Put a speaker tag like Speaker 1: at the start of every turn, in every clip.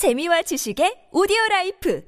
Speaker 1: 재미와 지식의 오디오 라이프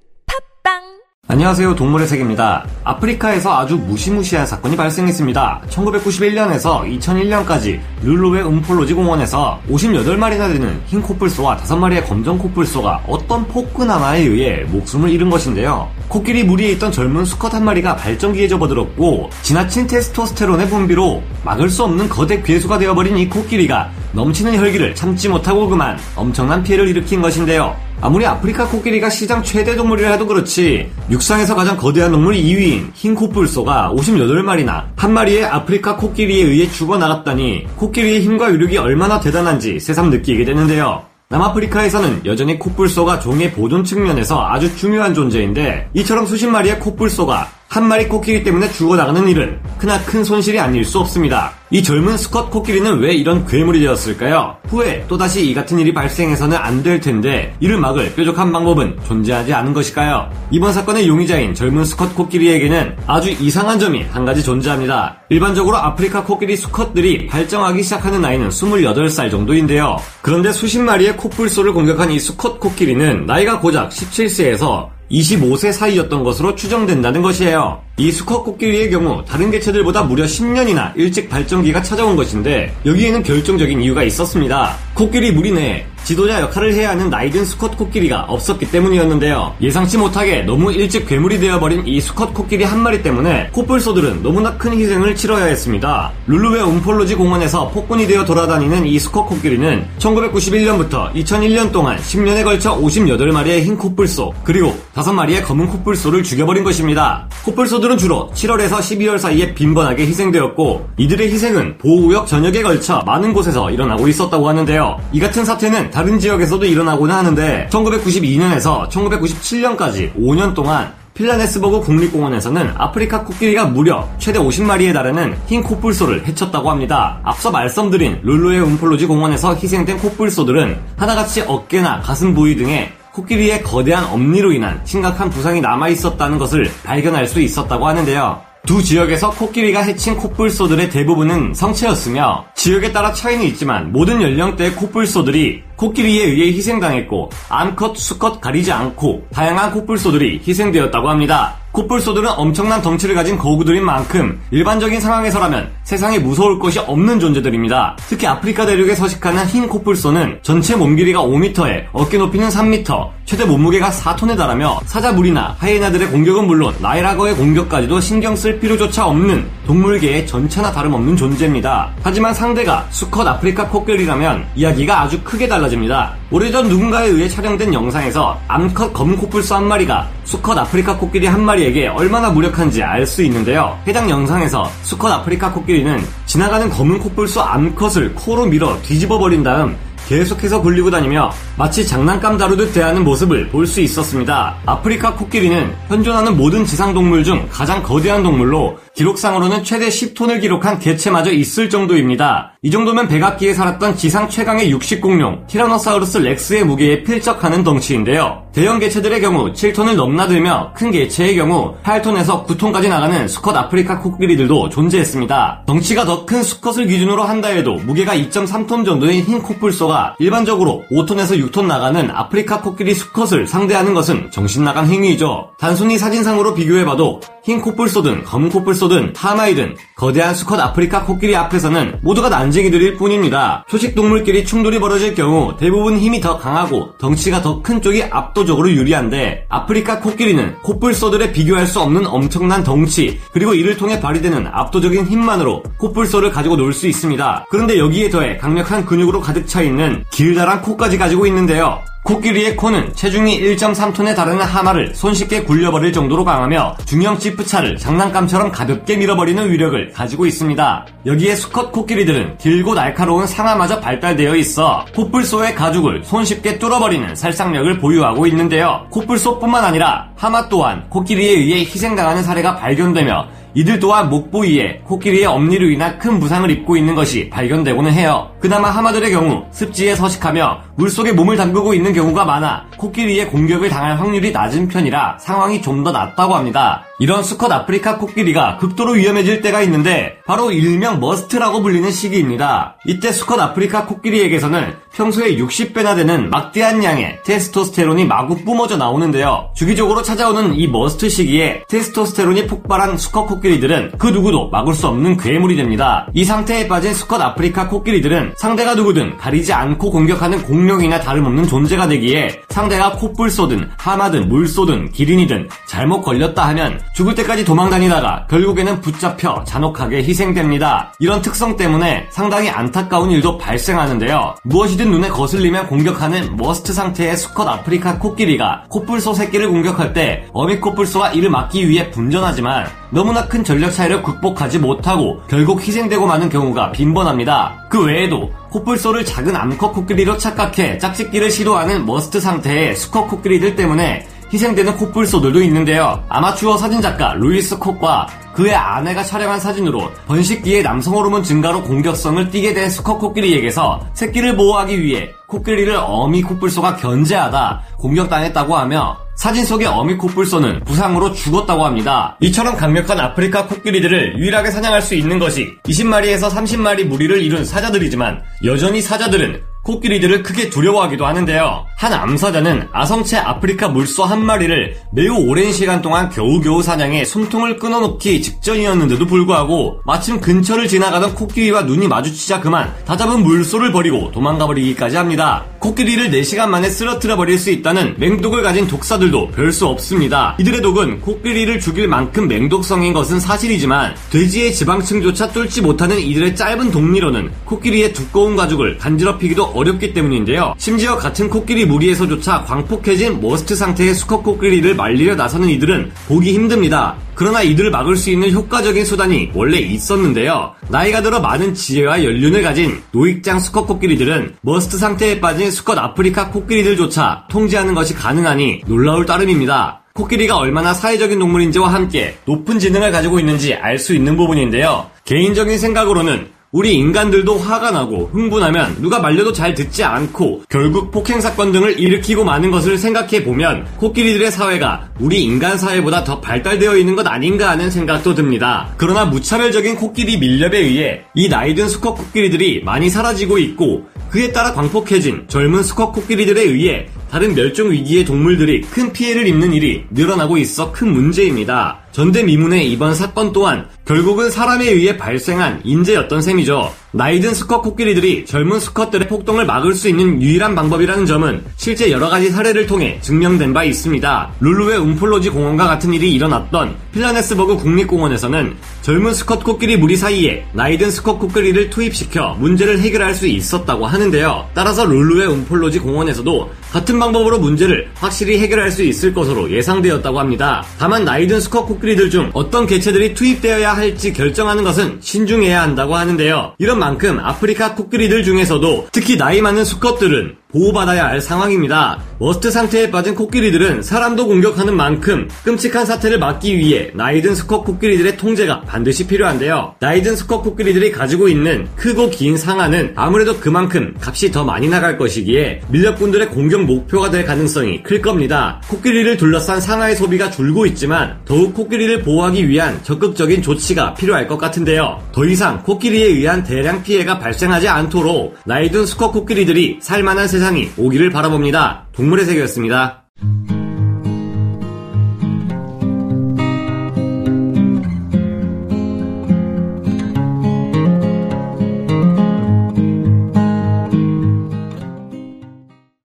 Speaker 1: 팟빵
Speaker 2: 안녕하세요. 동물의 세계입니다. 아프리카에서 아주 무시무시한 사건이 발생했습니다. 1991년에서 2001년까지 흘룰루웨 움폴로지 공원에서 58마리나 되는 흰 코뿔소와 5마리의 검정 코뿔소가 어떤 폭군 하나에 의해 목숨을 잃은 것인데요. 코끼리 무리에 있던 젊은 수컷 한 마리가 발정기에 접어들었고 지나친 테스토스테론의 분비로 막을 수 없는 거대 괴수가 되어버린 이 코끼리가 넘치는 혈기를 참지 못하고 그만 엄청난 피해를 일으킨 것인데요. 아무리 아프리카 코끼리가 지상 최대 동물이라 해도 그렇지 육상에서 가장 거대한 동물 2위인 흰 코뿔소가 58마리나 한 마리의 아프리카 코끼리에 의해 죽어나갔다니 코끼리의 힘과 위력이 얼마나 대단한지 새삼 느끼게 되는데요. 남아프리카에서는 여전히 코뿔소가 종의 보존 측면에서 아주 중요한 존재인데 이처럼 수십 마리의 코뿔소가 한 마리 코끼리 때문에 죽어나가는 일은 크나큰 손실이 아닐 수 없습니다. 이 젊은 수컷 코끼리는 왜 이런 괴물이 되었을까요? 후에 또다시 이 같은 일이 발생해서는 안 될 텐데 이를 막을 뾰족한 방법은 존재하지 않은 것일까요? 이번 사건의 용의자인 젊은 수컷 코끼리에게는 아주 이상한 점이 한 가지 존재합니다. 일반적으로 아프리카 코끼리 수컷들이 발정하기 시작하는 나이는 28살 정도인데요. 그런데 수십 마리의 코뿔소를 공격한 이 수컷 코끼리는 나이가 고작 17세에서 25세 사이였던 것으로 추정된다는 것이에요. 이 수컷 코끼리의 경우 다른 개체들보다 무려 10년이나 일찍 발정기가 찾아온 것인데 여기에는 결정적인 이유가 있었습니다. 코끼리 무리 내 지도자 역할을 해야 하는 나이든 수컷 코끼리가 없었기 때문이었는데요. 예상치 못하게 너무 일찍 괴물이 되어버린 이 수컷 코끼리 한 마리 때문에 코뿔소들은 너무나 큰 희생을 치러야 했습니다. 룰루웨 움폴로지 공원에서 폭군이 되어 돌아다니는 이 수컷 코끼리는 1991년부터 2001년 동안 10년에 걸쳐 58마리의 흰 코뿔소 그리고 5마리의 검은 코뿔소를 죽여버린 것입니다. 코뿔소들은 주로 7월에서 12월 사이에 빈번하게 희생되었고 이들의 희생은 보호구역 전역에 걸쳐 많은 곳에서 일어나고 있었다고 하는데요. 이 같은 사태는 다른 지역에서도 일어나고는 하는데 1992년에서 1997년까지 5년 동안 필라네스버그 국립공원에서는 아프리카 코끼리가 무려 최대 50마리에 달하는 흰 코뿔소를 해쳤다고 합니다. 앞서 말씀드린 룰루의 움폴로지 공원에서 희생된 코뿔소들은 하나같이 어깨나 가슴 부위 등에 코끼리의 거대한 엄니로 인한 심각한 부상이 남아 있었다는 것을 발견할 수 있었다고 하는데요. 두 지역에서 코끼리가 해친 코뿔소들의 대부분은 성체였으며 지역에 따라 차이는 있지만 모든 연령대의 코뿔소들이 코끼리에 의해 희생당했고 암컷, 수컷 가리지 않고 다양한 코뿔소들이 희생되었다고 합니다. 코뿔소들은 엄청난 덩치를 가진 거구들인 만큼 일반적인 상황에서라면 세상에 무서울 것이 없는 존재들입니다. 특히 아프리카 대륙에 서식하는 흰 코뿔소는 전체 몸 길이가 5m에 어깨 높이는 3m, 최대 몸무게가 4톤에 달하며 사자물이나 하이에나들의 공격은 물론 나이라거의 공격까지도 신경 쓸 필요조차 없는 동물계의 전체나 다름없는 존재입니다. 하지만 상대가 수컷 아프리카 코끼리라면 이야기가 아주 크게 달라집니다. 오래전 누군가에 의해 촬영된 영상에서 암컷 검은 코뿔소 한 마리가 수컷 아프리카 코끼리 한 마리에게 얼마나 무력한지 알 수 있는데요. 해당 영상에서 수컷 아프리카 코끼리는 지나가는 검은 코뿔소 암컷을 코로 밀어 뒤집어 버린 다음 계속해서 굴리고 다니며 마치 장난감 다루듯 대하는 모습을 볼 수 있었습니다. 아프리카 코끼리는 현존하는 모든 지상동물 중 가장 거대한 동물로 기록상으로는 최대 10톤을 기록한 개체마저 있을 정도입니다. 이 정도면 백악기에 살았던 지상 최강의 육식공룡 티라노사우루스 렉스의 무게에 필적하는 덩치인데요. 대형 개체들의 경우 7톤을 넘나들며 큰 개체의 경우 8톤에서 9톤까지 나가는 수컷 아프리카 코끼리들도 존재했습니다. 덩치가 더 큰 수컷을 기준으로 한다 해도 무게가 2.3톤 정도의 흰 코뿔소가 일반적으로 5톤에서 6톤 나가는 아프리카 코끼리 수컷을 상대하는 것은 정신나간 행위이죠. 단순히 사진상으로 비교해봐도 흰 코뿔소든 검은 코뿔소든 하마이든 거대한 수컷 아프리카 코끼리 앞에서는 모두가 난쟁이들일 뿐입니다. 초식 동물끼리 충돌이 벌어질 경우 대부분 힘이 더 강하고 덩치가 더 큰 쪽이 압도적으로 유리한데 아프리카 코끼리는 코뿔소들에 비교할 수 없는 엄청난 덩치 그리고 이를 통해 발휘되는 압도적인 힘만으로 코뿔소를 가지고 놀 수 있습니다. 그런데 여기에 더해 강력한 근육으로 가득 차 있는 길다란 코까지 가지고 있는데요. 코끼리의 코는 체중이 1.3톤에 달하는 하마를 손쉽게 굴려버릴 정도로 강하며 중형 지프차를 장난감처럼 가볍게 밀어버리는 위력을 가지고 있습니다. 여기에 수컷 코끼리들은 길고 날카로운 상아마저 발달되어 있어 코뿔소의 가죽을 손쉽게 뚫어버리는 살상력을 보유하고 있는데요. 코뿔소뿐만 아니라 하마 또한 코끼리에 의해 희생당하는 사례가 발견되며 이들 또한 목 부위에 코끼리의 엄니로 인한 큰 부상을 입고 있는 것이 발견되고는 해요. 그나마 하마들의 경우 습지에 서식하며 물속에 몸을 담그고 있는 경우가 많아 코끼리의 공격을 당할 확률이 낮은 편이라 상황이 좀 더 낫다고 합니다. 이런 수컷 아프리카 코끼리가 극도로 위험해질 때가 있는데 바로 일명 musth라고 불리는 시기입니다. 이때 수컷 아프리카 코끼리에게서는 평소에 60배나 되는 막대한 양의 테스토스테론이 마구 뿜어져 나오는데요. 주기적으로 찾아오는 이 musth 시기에 테스토스테론이 폭발한 수컷 코끼리들은 그 누구도 막을 수 없는 괴물이 됩니다. 이 상태에 빠진 수컷 아프리카 코끼리들은 상대가 누구든 가리지 않고 공격하는 공룡이나 다름없는 존재가 되기에 상대가 코뿔소든 하마든 물소든 기린이든 잘못 걸렸다 하면 죽을 때까지 도망다니다가 결국에는 붙잡혀 잔혹하게 희생됩니다. 이런 특성 때문에 상당히 안타까운 일도 발생하는데요. 무엇이든 눈에 거슬리면 공격하는 musth 상태의 수컷 아프리카 코끼리가 코뿔소 새끼를 공격할 때 어미 코뿔소가 이를 막기 위해 분전하지만 너무나 큰 전력 차이를 극복하지 못하고 결국 희생되고 마는 경우가 빈번합니다. 그 외에도 코뿔소를 작은 암컷 코끼리로 착각해 짝짓기를 시도하는 musth 상태의 수컷 코끼리들 때문에 희생되는 코뿔소들도 있는데요. 아마추어 사진작가 루이스 콕과 그의 아내가 촬영한 사진으로 번식기에 남성 호르몬 증가로 공격성을 띠게 된 수컷 코끼리에게서 새끼를 보호하기 위해 코끼리를 어미 코뿔소가 견제하다 공격당했다고 하며 사진 속의 어미 코뿔소는 부상으로 죽었다고 합니다. 이처럼 강력한 아프리카 코끼리들을 유일하게 사냥할 수 있는 것이 20마리에서 30마리 무리를 이룬 사자들이지만 여전히 사자들은 코끼리들을 크게 두려워하기도 하는데요. 한 암사자는 아성체 아프리카 물소 한 마리를 매우 오랜 시간 동안 겨우겨우 사냥해 숨통을 끊어놓기 직전이었는데도 불구하고 마침 근처를 지나가던 코끼리와 눈이 마주치자 그만 다잡은 물소를 버리고 도망가 버리기까지 합니다. 코끼리를 4시간 만에 쓰러뜨려 버릴 수 있다는 맹독을 가진 독사들도 별 수 없습니다. 이들의 독은 코끼리를 죽일 만큼 맹독성인 것은 사실이지만 돼지의 지방층조차 뚫지 못하는 이들의 짧은 독니로는 코끼리의 두꺼운 가죽을 간지럽히기도 어렵기 때문인데요. 심지어 같은 코끼리 무리에서조차 광폭해진 musth 상태의 수컷 코끼리를 말리려 나서는 이들은 보기 힘듭니다. 그러나 이들을 막을 수 있는 효과적인 수단이 원래 있었는데요. 나이가 들어 많은 지혜와 연륜을 가진 노익장 수컷 코끼리들은 musth 상태에 빠진 수컷 아프리카 코끼리들조차 통제하는 것이 가능하니 놀라울 따름입니다. 코끼리가 얼마나 사회적인 동물인지와 함께 높은 지능을 가지고 있는지 알 수 있는 부분인데요. 개인적인 생각으로는 우리 인간들도 화가 나고 흥분하면 누가 말려도 잘 듣지 않고 결국 폭행 사건 등을 일으키고 마는 것을 생각해 보면 코끼리들의 사회가 우리 인간 사회보다 더 발달되어 있는 것 아닌가 하는 생각도 듭니다. 그러나 무차별적인 코끼리 밀렵에 의해 이 나이든 수컷 코끼리들이 많이 사라지고 있고 그에 따라 광폭해진 젊은 수컷 코끼리들에 의해 다른 멸종 위기의 동물들이 큰 피해를 입는 일이 늘어나고 있어 큰 문제입니다. 전대미문의 이번 사건 또한 결국은 사람에 의해 발생한 인재였던 셈이죠. 나이든 수컷 코끼리들이 젊은 수컷들의 폭동을 막을 수 있는 유일한 방법이라는 점은 실제 여러 가지 사례를 통해 증명된 바 있습니다. 룰루의 움폴로지 공원과 같은 일이 일어났던 필라네스버그 국립공원에서는 젊은 수컷 코끼리 무리 사이에 나이든 수컷 코끼리를 투입시켜 문제를 해결할 수 있었다고 하는데요. 따라서 룰루의 움폴로지 공원에서도 같은 방법으로 문제를 확실히 해결할 수 있을 것으로 예상되었다고 합니다. 다만 나이든 수컷 코끼리들 중 어떤 개체들이 투입되어야 할지 결정하는 것은 신중해야 한다고 하는데요. 이런 만큼 아프리카 코끼리들 중에서도 특히 나이 많은 수컷들은 보호받아야 할 상황입니다. musth 상태에 빠진 코끼리들은 사람도 공격하는 만큼 끔찍한 사태를 막기 위해 나이든 수컷 코끼리들의 통제가 반드시 필요한데요. 나이든 수컷 코끼리들이 가지고 있는 크고 긴 상아는 아무래도 그만큼 값이 더 많이 나갈 것이기에 밀렵꾼들의 공격 목표가 될 가능성이 클 겁니다. 코끼리를 둘러싼 상아의 소비가 줄고 있지만 더욱 코끼리를 보호하기 위한 적극적인 조치가 필요할 것 같은데요. 더 이상 코끼리에 의한 대량 피해가 발생하지 않도록 나이든 수컷 코끼리들이 살만한 세상 세상이 오기를 바라봅니다. 동물의 세계였습니다.